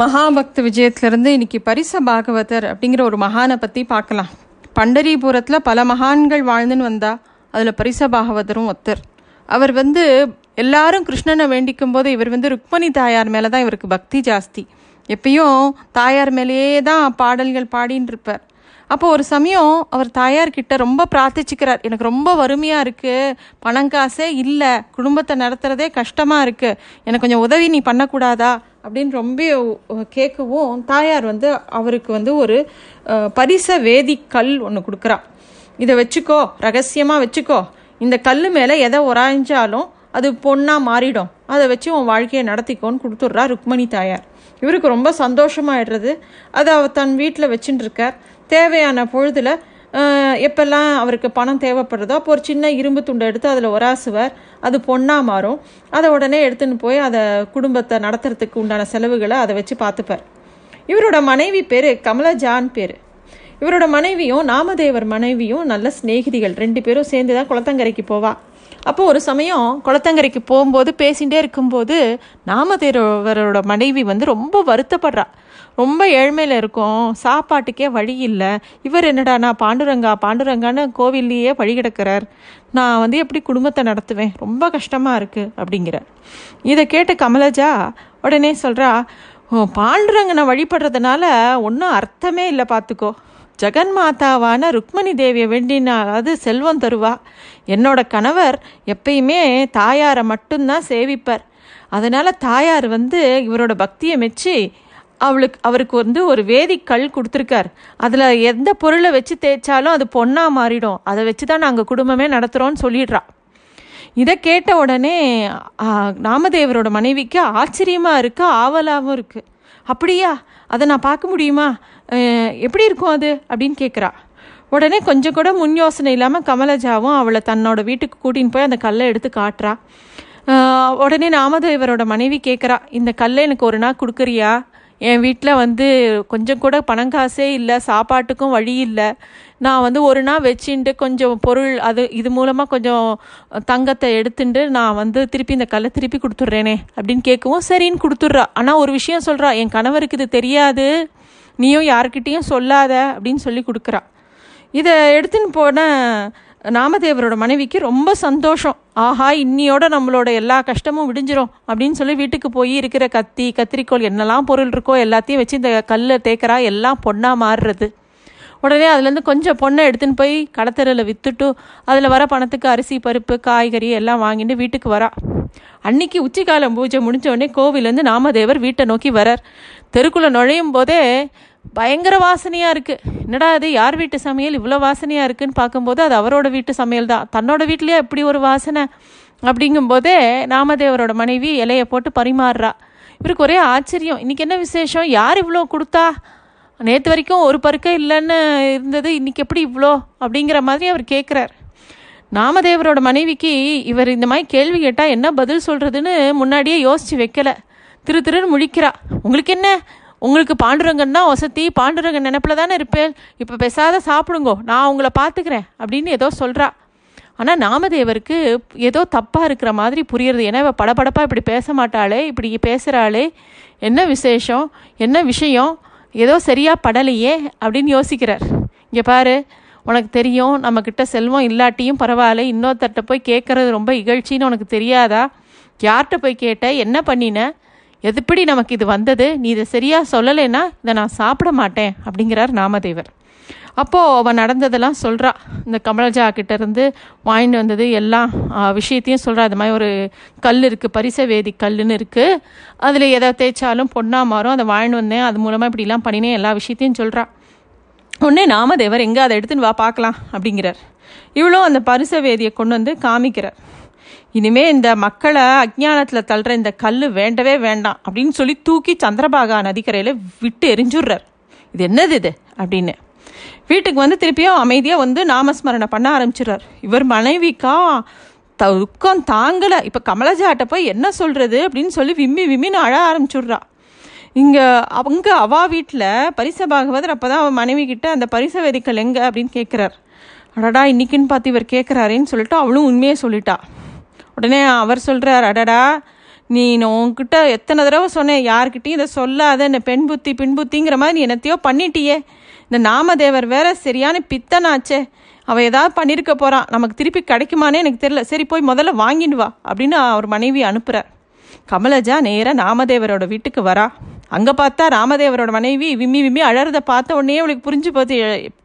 மகாபக்த விஜயத்திலிருந்து இன்னைக்கு பரிச பாகவதர் அப்படிங்கிற ஒரு மகானை பற்றி பார்க்கலாம். பண்டரிபுரத்தில் பல மகான்கள் வாழ்ந்துன்னு வந்தா அதில் பரிச பாகவதரும் ஒத்தர். அவர் வந்து எல்லாரும் கிருஷ்ணனை வேண்டிக்கும் போது இவர் வந்து ருக்மணி தாயார் மேலே தான் இவருக்கு பக்தி ஜாஸ்தி. எப்பயும் தாயார் மேலேயே தான் பாடல்கள் பாடின்னு இருப்பார். அப்போ ஒரு சமயம் அவர் தாயார்கிட்ட ரொம்ப பிரார்த்திச்சுக்கிறார். எனக்கு ரொம்ப வறுமையாக இருக்குது பணம் காசே இல்லை. குடும்பத்தை நடத்துகிறதே கஷ்டமாக இருக்குது எனக்கு கொஞ்சம் உதவி நீ பண்ணக்கூடாதா? அப்படின்னு ரொம்ப கேட்கவும் தாயார் வந்து அவருக்கு வந்து ஒரு பரிச வேதி கல் ஒன்று கொடுக்குறா. இதை வச்சுக்கோ ரகசியமாக வச்சுக்கோ. இந்த கல் மேலே எதை உராய்ஞ்சாலும் அது பொண்ணாக மாறிடும். அதை வச்சு உன் வாழ்க்கையை நடத்திக்கோன்னு கொடுத்துட்றா ருக்மணி தாயார். இவருக்கு ரொம்ப சந்தோஷமாயிடுறது. அதை அவர் தன் வீட்டில் வச்சுட்டுருக்கார் தேவையான பொழுதில் எப்பெல்லாம் அவருக்கு பணம் தேவைப்படுறதோ அப்போ ஒரு சின்ன இரும்பு துண்டை எடுத்து அதில் ஒராசுவார் அது பொண்ணாக மாறும். அதை உடனே எடுத்துன்னு போய் அதை குடும்பத்தை நடத்துறதுக்கு உண்டான செலவுகளை அதை வச்சு பார்த்துப்பார். இவரோட மனைவி பேர் கமலஜான் பேர். இவரோட மனைவியும் நாமதேவர் மனைவியும் நல்ல சிநேகிதிகள். ரெண்டு பேரும் சேர்ந்து தான் குளத்தங்கரைக்கு போவா. அப்போ ஒரு சமயம் குளத்தங்கரைக்கு போகும்போது பேசிகிட்டே இருக்கும்போது நாமதேவரோட மனைவி வந்து ரொம்ப வருத்தப்படுறா. ரொம்ப ஏழ்மையில் இருக்கும் சாப்பாட்டுக்கே வழி இல்லை. இவர் என்னடா நான் பாண்டுரங்கா பாண்டுரங்கான்னு கோவில்லையே வழி கிடக்கிறார். நான் வந்து எப்படி குடும்பத்தை நடத்துவேன்? ரொம்ப கஷ்டமாக இருக்குது அப்படிங்கிறார். இதை கேட்ட கமலஜா உடனே சொல்கிறா பாண்டுரங்கனை வழிபடுறதுனால ஒன்றும் அர்த்தமே இல்லை பார்த்துக்கோ ஜெகன்மாதாவான ருக்மணி தேவியை வேண்டினாலாவது செல்வம் தருவா. என்னோட கணவர் எப்பயுமே தாயாரை மட்டும்தான் சேவிப்பார். அதனால் தாயார் வந்து இவரோட பக்தியை மெச்சு அவளுக்கு அவருக்கு வந்து ஒரு வேதிக்கல் கொடுத்துருக்கார். அதில் எந்த பொருளை வச்சு தேய்ச்சாலும் அது பொண்ணாக மாறிடும். அதை வச்சு தான் நாங்கள் குடும்பமே நடத்துகிறோன்னு சொல்லிடுறா. இதை கேட்ட உடனே நாமதேவரோட மனைவிக்கு ஆச்சரியமாக இருக்குது ஆவலாகவும் இருக்குது அப்படியா? அதை நான் பார்க்க முடியுமா? எப்படி இருக்கும் அது? அப்படின்னு கேட்குறா உடனே கொஞ்சம் கூட முன் யோசனை இல்லாமல் கமலஜாவும் அவளை தன்னோட வீட்டுக்கு கூட்டின்னு போய் அந்த கல்லை எடுத்து காட்டுறா. உடனே நாமதேவரோட மனைவி கேட்குறா இந்த கல்லை எனக்கு ஒரு நாள் கொடுக்குறியா? என் வீட்டில் வந்து கொஞ்சம் கூட பணம் காசே இல்லை சாப்பாட்டுக்கும் வழி இல்லை. நான் வந்து ஒரு நாள் வச்சுட்டு கொஞ்சம் பொருள் அது இது மூலமாக கொஞ்சம் தங்கத்தை எடுத்துட்டு நான் வந்து திருப்பி இந்த கல்லை திருப்பி கொடுத்துட்றேனே அப்படின்னு கேட்கவும் சரின்னு கொடுத்துட்றா. ஆனால் ஒரு விஷயம் சொல்கிறா என் கணவருக்கு இது தெரியாது. நீயும் யார்கிட்டேயும் சொல்லாத அப்படின்னு சொல்லி கொடுக்குறா. இதை எடுத்துன்னு போன நாமதேவரோட மனைவிக்கு ரொம்ப சந்தோஷம். ஆஹா இன்னியோட நம்மளோட எல்லா கஷ்டமும் விடிஞ்சிரும் அப்படின்னு சொல்லி வீட்டுக்கு போய் இருக்கிற கத்தி கத்திரிக்கோள் என்னெல்லாம் பொருள் இருக்கோ எல்லாத்தையும் வச்சு இந்த கல்லை தேக்கிறா எல்லாம் பொண்ணாக மாறுறது. உடனே அதுலேருந்து கொஞ்சம் பொண்ணை எடுத்துன்னு போய் கடத்தரில் விற்றுட்டு அதில் வர பணத்துக்கு அரிசி பருப்பு காய்கறி எல்லாம் வாங்கிட்டு வீட்டுக்கு வரா. அன்னைக்கு உச்சிக்காலம் பூஜை முடிஞ்ச உடனே கோவிலேருந்து நாமதேவர் வீட்டை நோக்கி வரார். தெருக்குள்ளே நுழையும் போதே பயங்கர வாசனையாக இருக்குது என்னடா அது யார் வீட்டு சமையல்? இவ்வளோ வாசனையாக இருக்குன்னு பார்க்கும்போது அது அவரோட வீட்டு சமையல் தான். தன்னோட வீட்லேயே இப்படி ஒரு வாசனை? அப்படிங்கும்போதே நாமதேவரோட மனைவி இலையை போட்டு பரிமாறுறா. இவருக்கு ஒரே ஆச்சரியம். இன்னைக்கு என்ன விசேஷம்? யார் இவ்வளோ கொடுத்தா? நேற்று வரைக்கும் ஒரு பருக்க இல்லைன்னு இருந்தது. இன்னைக்கு எப்படி இவ்வளோ அப்படிங்கிற மாதிரி அவர் கேட்குறார் நாமதேவரோட மனைவிக்கு இவர் இந்த மாதிரி கேள்வி கேட்டால் என்ன பதில் சொல்கிறதுன்னு முன்னாடியே யோசித்து வைக்கல. திரு திருன்னு முழிக்கிறா. உங்களுக்கு என்ன? உங்களுக்கு பாண்டுரங்கன் தான் வசதி பாண்டுரங்கன் நினப்பில் தானே இருப்பேன். இப்போ பேசாத சாப்பிடுங்கோ நான் உங்களை பார்த்துக்கிறேன் அப்படின்னு ஏதோ சொல்கிறா ஆனால் நாமதேவருக்கு ஏதோ தப்பாக இருக்கிற மாதிரி புரியுறது. ஏன்னா இவள் படபடப்பாக இப்படி பேச மாட்டாளே இப்படி பேசுகிறாளே என்ன விசேஷம்? என்ன விஷயம்? ஏதோ சரியாக படலையே அப்படின்னு யோசிக்கிறார். இங்கே பாரு உனக்கு தெரியும் நம்மக்கிட்ட செல்வம் இல்லாட்டியும் பரவாயில்ல. இன்னொருத்தர்கிட்ட போய் கேட்குறது ரொம்ப இகழ்ச்சின்னு உனக்கு தெரியாதா? யார்கிட்ட போய் கேட்ட? என்ன பண்ணின? எதுப்படி நமக்கு இது வந்தது? நீ இதை சரியாக சொல்லலைன்னா இதை நான் சாப்பிட மாட்டேன் அப்படிங்கிறார் நாமதேவர். அப்போது அவன் நடந்ததெல்லாம் சொல்கிறா இந்த கமலஜா கிட்டேருந்து வாங்கிட்டு வந்தது எல்லா விஷயத்தையும் சொல்கிறா அது மாதிரி ஒரு கல் இருக்குது பரிச வேதி கல்லுன்னு இருக்குது அதில் எதை தேய்ச்சாலும் பொண்ணாக மாறும். அதை வாங்கிட்டு வந்தேன். அது மூலமாக இப்படிலாம் பண்ணினேன். எல்லா விஷயத்தையும் சொல்கிறா உடனே நாமதேவர் எங்கே அதை எடுத்துன்னு வா பார்க்கலாம் அப்படிங்கிறார். இவ்வளோ அந்த பரிச வேதியை கொண்டு வந்து காமிக்கிறார். இனிமே இந்த மக்களை அஜ்ஞானத்தில் தள்ளுற இந்த கல் வேண்டவே வேண்டாம் அப்படின்னு சொல்லி தூக்கி சந்திரபாகா நதிக்கரையில் விட்டு எரிஞ்சுடுறார். இது என்னது இது? அப்படின்னு. வீட்டுக்கு வந்து திருப்பியும் அமைதியாக வந்து நாமஸ்மரணை பண்ண ஆரம்பிச்சிடுறார். இவர் மனைவிக்கா துக்கம் தாங்கலை. இப்போ கமலஜாட்ட போய் என்ன சொல்கிறது அப்படின்னு சொல்லி விம்மி விம்மின்னு அழ ஆரம்பிச்சுடுறா. இங்கே அவங்க அவா வீட்டில் பரிச பாகவதர் அப்போ தான் அவன் மனைவி கிட்ட அந்த பரிச வேதிக்கல் எங்கே அப்படின்னு கேட்குறார் அடடா இன்னைக்குன்னு பார்த்து இவர் கேட்குறாரேன்னு சொல்லிட்டு அவளும் உண்மையே சொல்லிட்டா. உடனே அவர் சொல்கிறார் அடடா நீ உன்கிட்ட எத்தனை தடவை சொன்னேன் யார்கிட்டையும் இதை சொல்லாத இந்த பெண் புத்தி பின்புத்திங்கிற மாதிரி நீ என்னத்தையோ பண்ணிட்டியே. இந்த நாமதேவர் வேற சரியான பித்தனாச்சே. அவள் ஏதாவது பண்ணியிருக்க போகிறான் நமக்கு திருப்பி கிடைக்குமானே எனக்கு தெரில சரி போய் முதல்ல வாங்கிட்டு வா அப்படின்னு அவர் மனைவி அனுப்புகிறார் கமலஜா நேராக நாமதேவரோட வீட்டுக்கு வரா. அங்கே பார்த்தா ராமதேவரோட மனைவி விம்மி விம்மி அழறதை பார்த்த உடனே அவளுக்கு புரிஞ்சு போச்சு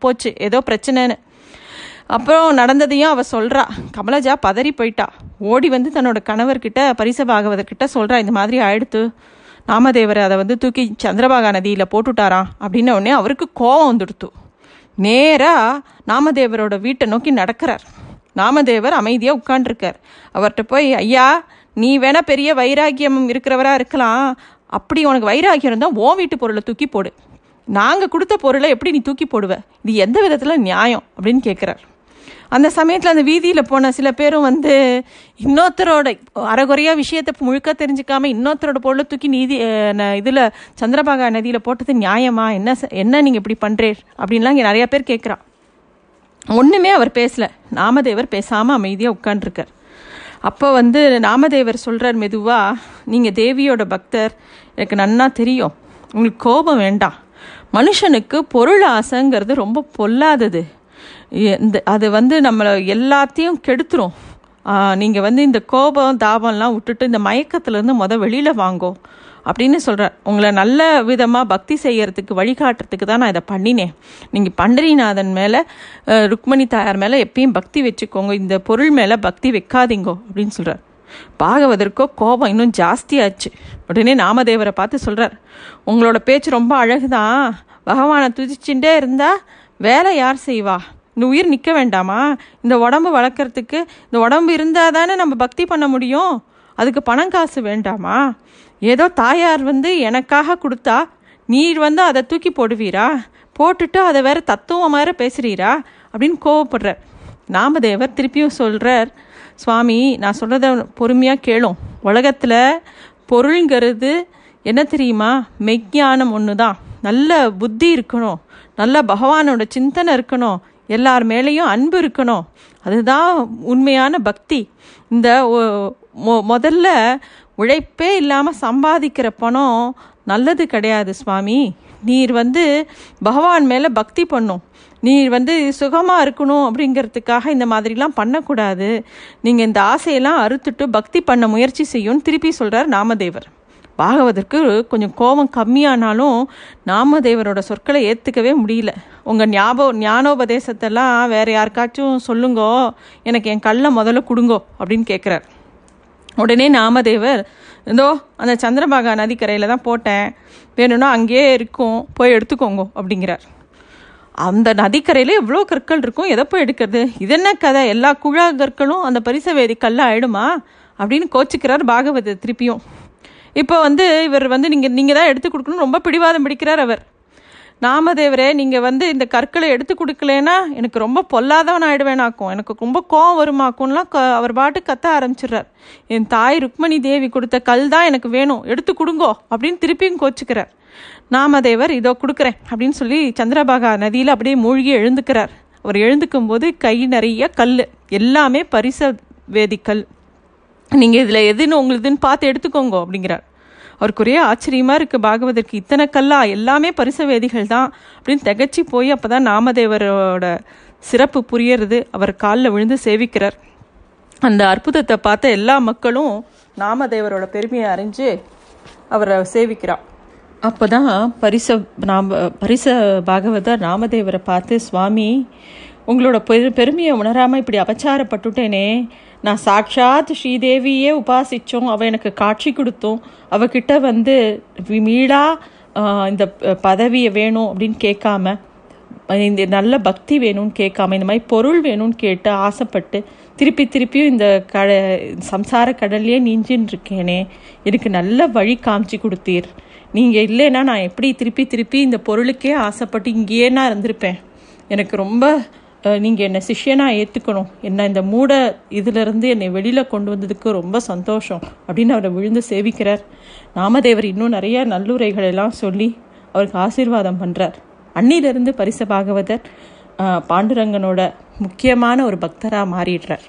போச்சு. ஏதோ பிரச்சனைன்னு. அப்புறம் நடந்ததையும் அவள் சொல்கிறா கமலஜா பதறி போயிட்டா. ஓடி வந்து தன்னோட கணவர்கிட்ட பரிச பாகவதற்கிட்ட சொல்கிறா இந்த மாதிரி ஆயிடுத்து. நாமதேவர் அதை வந்து தூக்கி சந்திரபாகா நதியில் போட்டுட்டாராம். அப்படின்ன உடனே அவருக்கு கோவம் வந்துடுத்து. நேராக நாமதேவரோட வீட்டை நோக்கி நடக்கிறார். நாமதேவர் அமைதியாக உட்காண்டிருக்கார் அவர்கிட்ட போய் ஐயா நீ வேணா பெரிய வைராக்கியம் இருக்கிறவரா இருக்கலாம். அப்படி உனக்கு வைராக்கியம் இருந்தால் ஓ வீட்டு பொருளை தூக்கி போடு. நாங்கள் கொடுத்த பொருளை எப்படி நீ தூக்கி போடுவ? இது எந்த விதத்தில் நியாயம்? அப்படின்னு கேட்குறார். அந்த சமயத்தில் அந்த வீதியில் போன சில பேரும் வந்து இன்னொருத்தரோட அறகுறையாக விஷயத்தை முழுக்க தெரிஞ்சுக்காம இன்னொருத்தரோட பொருள் தூக்கி நீதி இதில் சந்திரபாகா நதியில் போட்டது நியாயமா? என்ன ச- என்ன நீங்கள் இப்படி பண்ணுறீர் அப்படின்லாம் இங்கே நிறையா பேர் கேட்குறான் ஒன்றுமே அவர் பேசலை. நாமதேவர் பேசாமல் அமைதியாக உட்காண்டிருக்கார் அப்போ வந்து நாமதேவர் சொல்கிறார் மெதுவாக நீங்கள் தேவியோட பக்தர். எனக்கு நன்னா தெரியும். உங்களுக்கு கோபம் வேண்டாம். மனுஷனுக்கு பொருள் ஆசைங்கிறது ரொம்ப பொல்லாதது. இந்த அது வந்து நம்மளை எல்லாத்தையும் கெடுத்துரும். நீங்கள் வந்து இந்த கோபம் தாபம்லாம் விட்டுட்டு இந்த மயக்கத்துலேருந்து மொதல் வெளியில் வாங்கும் அப்படின்னு சொல்கிறார் உங்களை நல்ல விதமாக பக்தி செய்கிறதுக்கு வழிகாட்டுறதுக்கு தான் நான் இதை பண்ணினேன். நீங்கள் பண்டரிநாதன் மேலே ருக்மணி தாயார் மேலே எப்பயும் பக்தி வச்சுக்கோங்க. இந்த பொருள் மேலே பக்தி வைக்காதீங்கோ அப்படின்னு சொல்கிறார் பாகவதற்கோ கோபம் இன்னும் ஜாஸ்தியாச்சு. உடனே நாமதேவரை பார்த்து சொல்கிறார் உங்களோட பேச்சு ரொம்ப அழகுதான். பகவானை துதிச்சுட்டே இருந்தால் வேலை யார் செய்வா? இந்த உயிர் நிற்க வேண்டாமா? இந்த உடம்பு வளர்க்குறதுக்கு இந்த உடம்பு இருந்தால் தானே நம்ம பக்தி பண்ண முடியும்? அதுக்கு பணம் காசு வேண்டாமா? ஏதோ தாயார் வந்து எனக்காக கொடுத்தா நீர் வந்து அதை தூக்கி போடுவீரா? போட்டுட்டு அதை வேற தத்துவம் மாதிரி பேசுகிறீரா அப்படின்னு கோவப்படுறார். நாமதேவர் திருப்பியும் சொல்கிறார் சுவாமி நான் சொல்கிறத பொறுமையாக கேளும். உலகத்தில் பொருள்ங்கிறது என்ன தெரியுமா? மெய்ஞானம் ஒன்று தான் நல்ல புத்தி இருக்கணும். நல்ல பகவானோட சிந்தனை இருக்கணும். எல்லார் மேலேயும் அன்பு இருக்கணும். அதுதான் உண்மையான பக்தி. இந்த ஒ- முதல்ல உழைப்பே இல்லாமல் சம்பாதிக்கிற பணம் நல்லது கிடையாது சுவாமி. நீர் வந்து பகவான் மேலே பக்தி பண்ணும். நீர் வந்து சுகமாக இருக்கணும் அப்படிங்கிறதுக்காக இந்த மாதிரிலாம் பண்ணக்கூடாது. நீங்கள் இந்த ஆசையெல்லாம் அறுத்துட்டு பக்தி பண்ண முயற்சி செய்யும்னு திருப்பி சொல்கிறார் நாமதேவர். பாகவதற்கு கொஞ்சம் கோபம் கம்மியானாலும் நாமதேவரோட சொற்களை ஏற்றுக்கவே முடியல. உங்கள் ஞாபகம் ஞானோபதேசத்தெல்லாம் வேறு யாருக்காச்சும் சொல்லுங்கோ எனக்கு என் கல்லை முதல்ல கொடுங்கோ அப்படின்னு கேட்குறார் உடனே நாமதேவர் இதோ அந்த சந்திரபாகா நதிக்கரையில் தான் போட்டேன். வேணும்னா அங்கேயே இருக்கும் போய் எடுத்துக்கோங்க அப்படிங்கிறார். அந்த நதிக்கரையில் எவ்வளோ கற்கள் இருக்கும் எதை போய் எடுக்கிறது? இது என்ன கதை? எல்லா குழா கற்களும் அந்த பரிசவேதி கல்லாக ஆயிடுமா? அப்படின்னு கோச்சிக்கிறார் பாகவத திருப்பியும். இப்போ வந்து இவர் வந்து நீங்கள் நீங்கள் தான் எடுத்து கொடுக்கணும் ரொம்ப பிடிவாதம் பிடிக்கிறார் அவர். நாமதேவரே நீங்கள் வந்து இந்த கற்களை எடுத்து கொடுக்கலனா எனக்கு ரொம்ப பொல்லாதவன் ஆயிடுவேனாக்கும். எனக்கு ரொம்ப கோவம் வருமாக்கும்லாம் க அவர் பாட்டு கத்த ஆரம்பிச்சிடுறார். என் தாய் ருக்மணி தேவி கொடுத்த கல் தான் எனக்கு வேணும். எடுத்து கொடுங்கோ அப்படின்னு திருப்பியும் கோச்சுக்கிறார். நாமதேவர் இதோ கொடுக்குறேன் அப்படின்னு சொல்லி சந்திரபாகா நதியில் அப்படியே மூழ்கி எழுந்துக்கிறார். அவர் எழுந்துக்கும் போது கை நிறைய கல் எல்லாமே பரிச வேதிக்கல் நீங்கள் இதில் எதுன்னு உங்களுதுன்னு பார்த்து எடுத்துக்கோங்க அப்படிங்கிறார். அவருக்கு ஒரே ஆச்சரியமாக இருக்குது பாகவதற்கு. இத்தனை கல்லா எல்லாமே பரிசவேதிகள் தான் அப்படின்னு திகச்சு போய் அப்போ தான் நாமதேவரோட சிறப்பு புரியறது. அவர் காலில் விழுந்து சேவிக்கிறார். அந்த அற்புதத்தை பார்த்த எல்லா மக்களும் நாமதேவரோட பெருமையை அறிஞ்சு அவரை சேவிக்கிறார் அப்போ தான் பரிச நாம பரிச பாகவதர் நாமதேவரை பார்த்து சுவாமி உங்களோட பெரு பெருமையை உணராமல் இப்படி அபச்சாரப்பட்டுட்டேனே. நான் சாட்சாத் ஸ்ரீதேவியே உபாசித்தோம் அவள் எனக்கு காட்சி கொடுத்தோம். அவகிட்ட வந்து வி- மீளா இந்த பதவியை வேணும் அப்படின்னு கேட்காம இந்த நல்ல பக்தி வேணும்னு கேட்காம இந்த மாதிரி பொருள் வேணும்னு கேட்டு ஆசைப்பட்டு திருப்பி திருப்பியும் இந்த கட சம்சார கடல்லையே நீஞ்சின்னு இருக்கேனே எனக்கு நல்ல வழி காமிச்சு கொடுத்தீர். நீங்கள் இல்லைன்னா நான் எப்படி திருப்பி திருப்பி இந்த பொருளுக்கே ஆசைப்பட்டு இங்கேயே நான் இருந்திருப்பேன். எனக்கு ரொம்ப நீங்கள் என்னை சிஷ்யனாக ஏற்றுக்கணும் என்ன இந்த மூட இதிலிருந்து என்னை வெளியில் கொண்டு வந்ததுக்கு ரொம்ப சந்தோஷம் அப்படின்னு அவரை விழுந்து சேவிக்கிறார். நாமதேவர் இன்னும் நிறைய நல்லுரைகள் எல்லாம் சொல்லி அவருக்கு ஆசீர்வாதம் பண்ணுறார் அன்னிலிருந்து பரிச பாகவதர் பாண்டுரங்கனோட முக்கியமான ஒரு பக்தராக மாறிடுறார்.